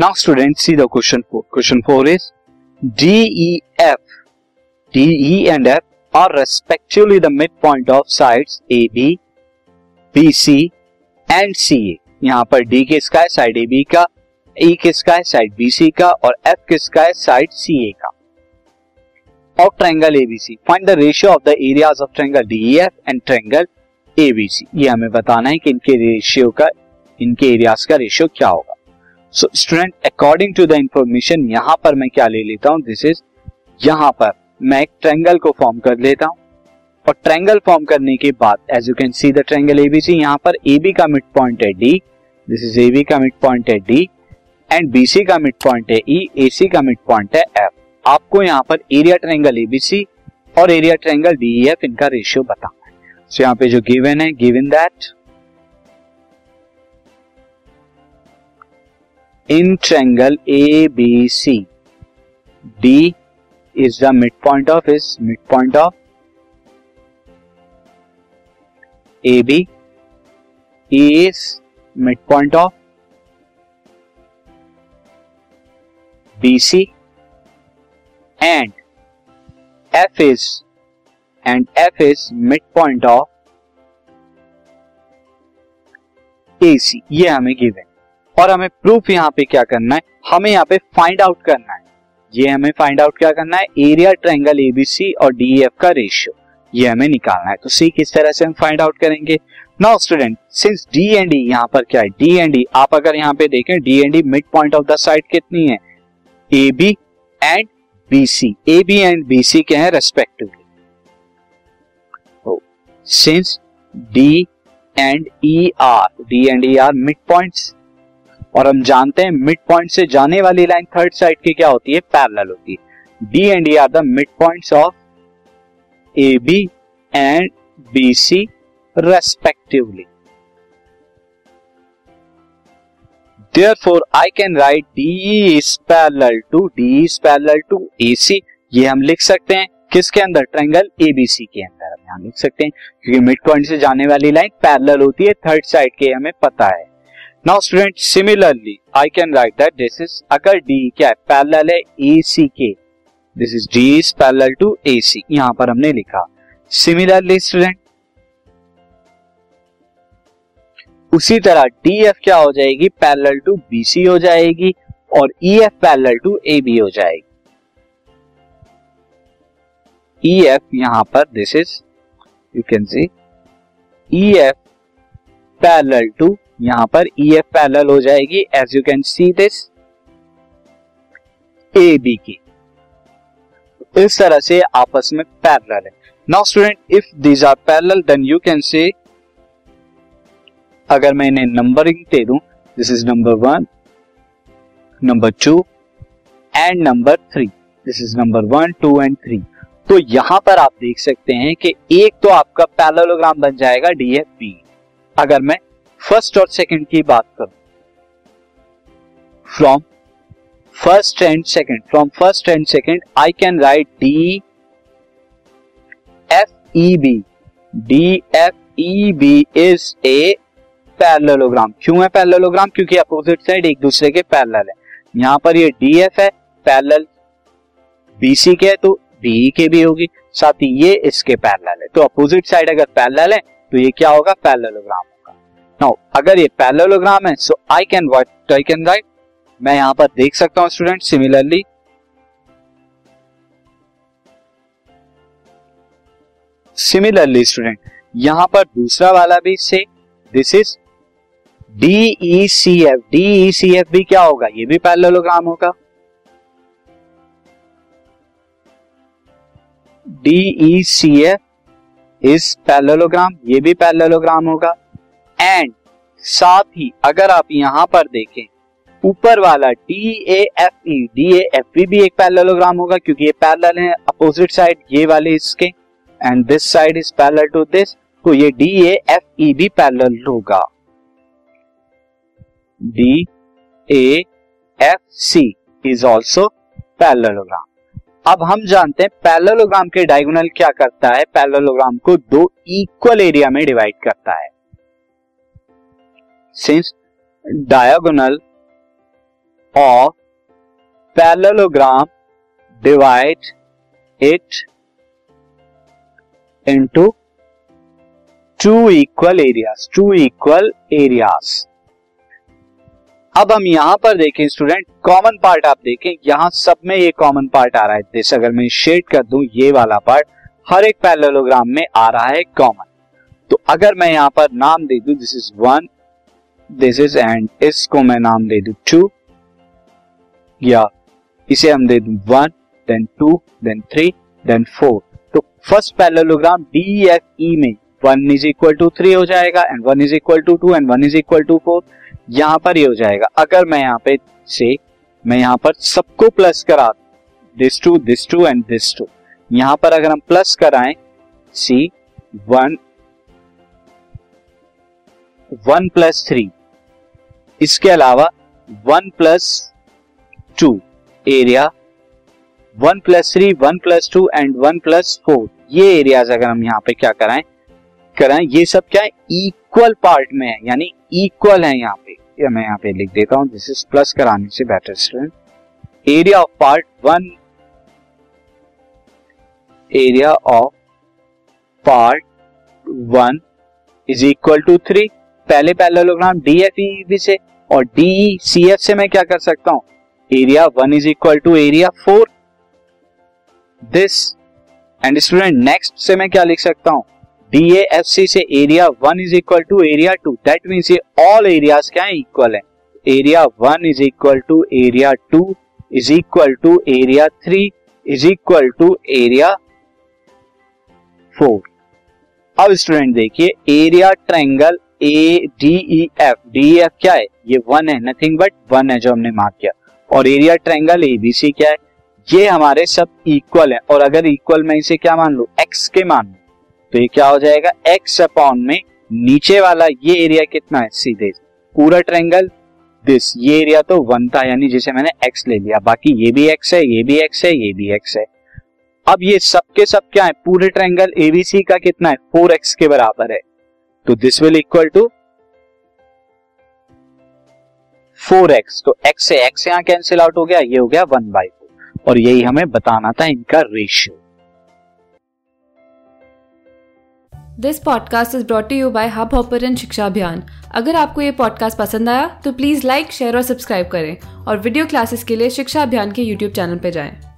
Now student see the question four question four is D F D and F are respectively the mid point of sides A B B C and C A यहाँ पर D किसका है? Side A B का ई किसका है? Side B C का और F किसका है? साइड सी ए का. Of triangle ABC find the ratio of the areas of triangle DEF and triangle ABC ये हमें बताना है कि इनके रेशियो का, इनके एरियाज़ का रेशियो क्या होगा. So student according to the information यहाँ पर मैं क्या ले लेता हूँ? दिस इज़ यहाँ पर मैं एक ट्रायंगल को फॉर्म कर लेता हूँ। और ट्रायंगल फॉर्म करने के बाद as you can see the triangle ABC यहाँ पर एबी का मिड पॉइंट है डी दिस इज़ एबी का मिड पॉइंट है डी एंड बीसी का मिड पॉइंट है ई एसी का मिड पॉइंट है एफ़ आपको यहाँ पर एरिया ट्रायंगल एबीसी और एरिया ट्रायंगल डीईएफ इनका रेशियो बताना है। सो so, यहाँ पे जो गिवन है given that in triangle A B C D is the mid point of is mid point of A B is mid point of B C and F is, and F is midpoint of AC ये हमें given और हमें proof यहाँ पे क्या करना है? हमें यहाँ पे फाइंड आउट करना है। ये हमें फाइंड आउट क्या करना है? एरिया ट्रायंगल एबीसी और डीएफ का रेशियो ये हमें निकालना है। तो सी किस तरह से हम फाइंड आउट करेंगे? Now student since D and D यहाँ पर क्या है? डी एंड डी आप अगर यहाँ पे देखें D and D mid point of the side कितनी है? A B and BC A B and BC क्या है? Respectively since D and E are D and E are mid points और हम जानते हैं मिड पॉइंट से जाने वाली लाइन थर्ड साइड की क्या होती है? पैरेलल होती है। D and E are the mid points of A B and B C respectively Therefore, I can write DE is parallel to DE is parallel to AC. ये हम लिख सकते हैं किसके अंदर? ट्रायंगल ABC के अंदर। हम यहाँ लिख सकते हैं क्योंकि मिड पॉइंट से जाने वाली लाइन पैरेलल होती है थर्ड साइड के हमें पता है। Now student similarly I can write that this is अगर डी क्या है पैरेलल है ए सी के this is D is parallel to A C यहाँ पर हमने लिखा। सिमिलरली स्टूडेंट उसी तरह डी एफ़ क्या हो जाएगी? पैरेलल टू बी सी हो जाएगी और E F parallel to A B हो जाएगी। ई एफ़ यहाँ पर this is you can see E F parallel to यहाँ पर ई एफ़ पैरल हो जाएगी as you can see this A B की। इस तरह से आपस में पैरल है। Now student if these are parallel then you can say अगर मैं इन्हें नंबरिंग दे दूँ this is number one number two and number three this is number one two and three तो यहाँ पर आप देख सकते हैं कि एक तो आपका पैरेललोग्राम बन जाएगा डीएफबी अगर मैं फ़र्स्ट और सेकंड की बात करूँ। From first and second, from first and second I can write D F E B D F E B is a parallelogram क्यों है पैरेललोग्राम क्योंकि अपोजिट साइड एक दूसरे के पैरेलल है। यहाँ पर ये डी एफ़ है पैरेलल बीसी के है तो बी के भी होगी। साथ ही ये इसके पैरेलल है। तो अपोजिट साइड अगर पैरेलल है तो ये क्या होगा? पैरेललोग्राम होगा नाउ अगर ये पैरेललोग्राम है so I can what I can write मैं यहाँ पर देख सकता हूँ स्टूडेंट सिमिलरली सिमिलरली स्टूडेंट यहाँ पर दूसरा वाला भी say this is D C F D C F भी क्या होगा? ये भी पैरेललोग्राम होगा. D C F is parallelogram ये भी पैरेललोग्राम होगा. साथ ही अगर आप यहाँ पर देखें, ऊपर वाला D A F E D A F E भी एक पैरेललोग्राम होगा, क्योंकि ये पैरेलल है अपोजिट साइड ये वाले इसके and this side is parallel to this तो ये डी ए एफ़ ई भी पैरेलल होगा। D A F C is also parallelogram अब हम जानते हैं पैरेललोग्राम के डायगोनल क्या करता है पैरेललोग्राम को दो इक्वल एरिया में डिवाइड करता है। Since diagonal of parallelogram divide it into two equal areas two equal areas अब हम यहाँ पर देखें स्टूडेंट कॉमन पार्ट आप देखें, यहाँ सब में ये कॉमन पार्ट आ रहा है। जैसे अगर मैं शेड कर दूँ, ये वाला पार्ट हर एक पैरेललोग्राम में आ रहा है कॉमन तो अगर मैं यहाँ पर नाम दे दूँ this is one this is and इसको मैं नाम दे दू टू या इसे हम दे दू one then two then three then four तो first parallelogram D F E में one is equal to three हो जाएगा and one is equal to two and one is equal to four यहाँ पर ये हो जाएगा। अगर मैं यहाँ पे से, मैं यहाँ पर सबको प्लस करा this two this two and this two यहाँ पर अगर हम प्लस कराएँ see one one plus three इसके अलावा one plus two area, one plus three, one plus two and one plus four. ये एरियाज़ अगर हम यहाँ पे क्या कराएँ कराएँ, ये सब क्या है? इक्वल पार्ट में है, यानी इक्वल है यहाँ पे। या मैं यहाँ पे लिख देता हूँ दिस इज़ प्लस कराने से better student area of part one area of part one is equal to three पहले पैरेललोग्राम डी एफ़ ई से और डी सी एफ़ से मैं क्या कर सकता हूँ? Area one is equal to area four this and student next से मैं क्या लिख सकता हूँ? D A F C area one is equal to area two that means ये ऑल एरियाज़ क्या है? इक्वल है. Area one is equal to area two is equal to area three is equal to area four अब student देखिए area triangle A D E F D F क्या है? ये one है नथिंग बट वन है जो हमने मार्क किया। और area triangle A B C क्या है? ये हमारे सब इक्वल है। और अगर इक्वल मैं इसे क्या मान लू? एक्स के मान लू। तो ये क्या हो जाएगा? एक्स अपॉन में नीचे वाला ये एरिया कितना है? सीधे। पूरा ट्रेंगल दिस ये एरिया तो वन था, यानी जिसे मैंने एक्स ले लिया। बाकी ये भी एक्स है, ये भी एक्स है, ये भी एक्स है। अब ये सब के सब क्या है? पूरे ट्रायंगल एबीसी का कितना है? फोर एक्स के बराबर है। तो this will equal to four X तो एक्स से एक्स यहाँ कैंसिल आउट हो गया, ये हो गया वन बाई फोर और यही हमें बताना था इनका ratio this podcast is brought you by Hubhopper Shiksha Abhiyan अगर आपको ये पॉडकास्ट पसंद आया तो प्लीज़ लाइक शेयर और सब्सक्राइब करें. और वीडियो क्लासेस के लिए शिक्षा अभियान के यूट्यूब चैनल पर जाएँ।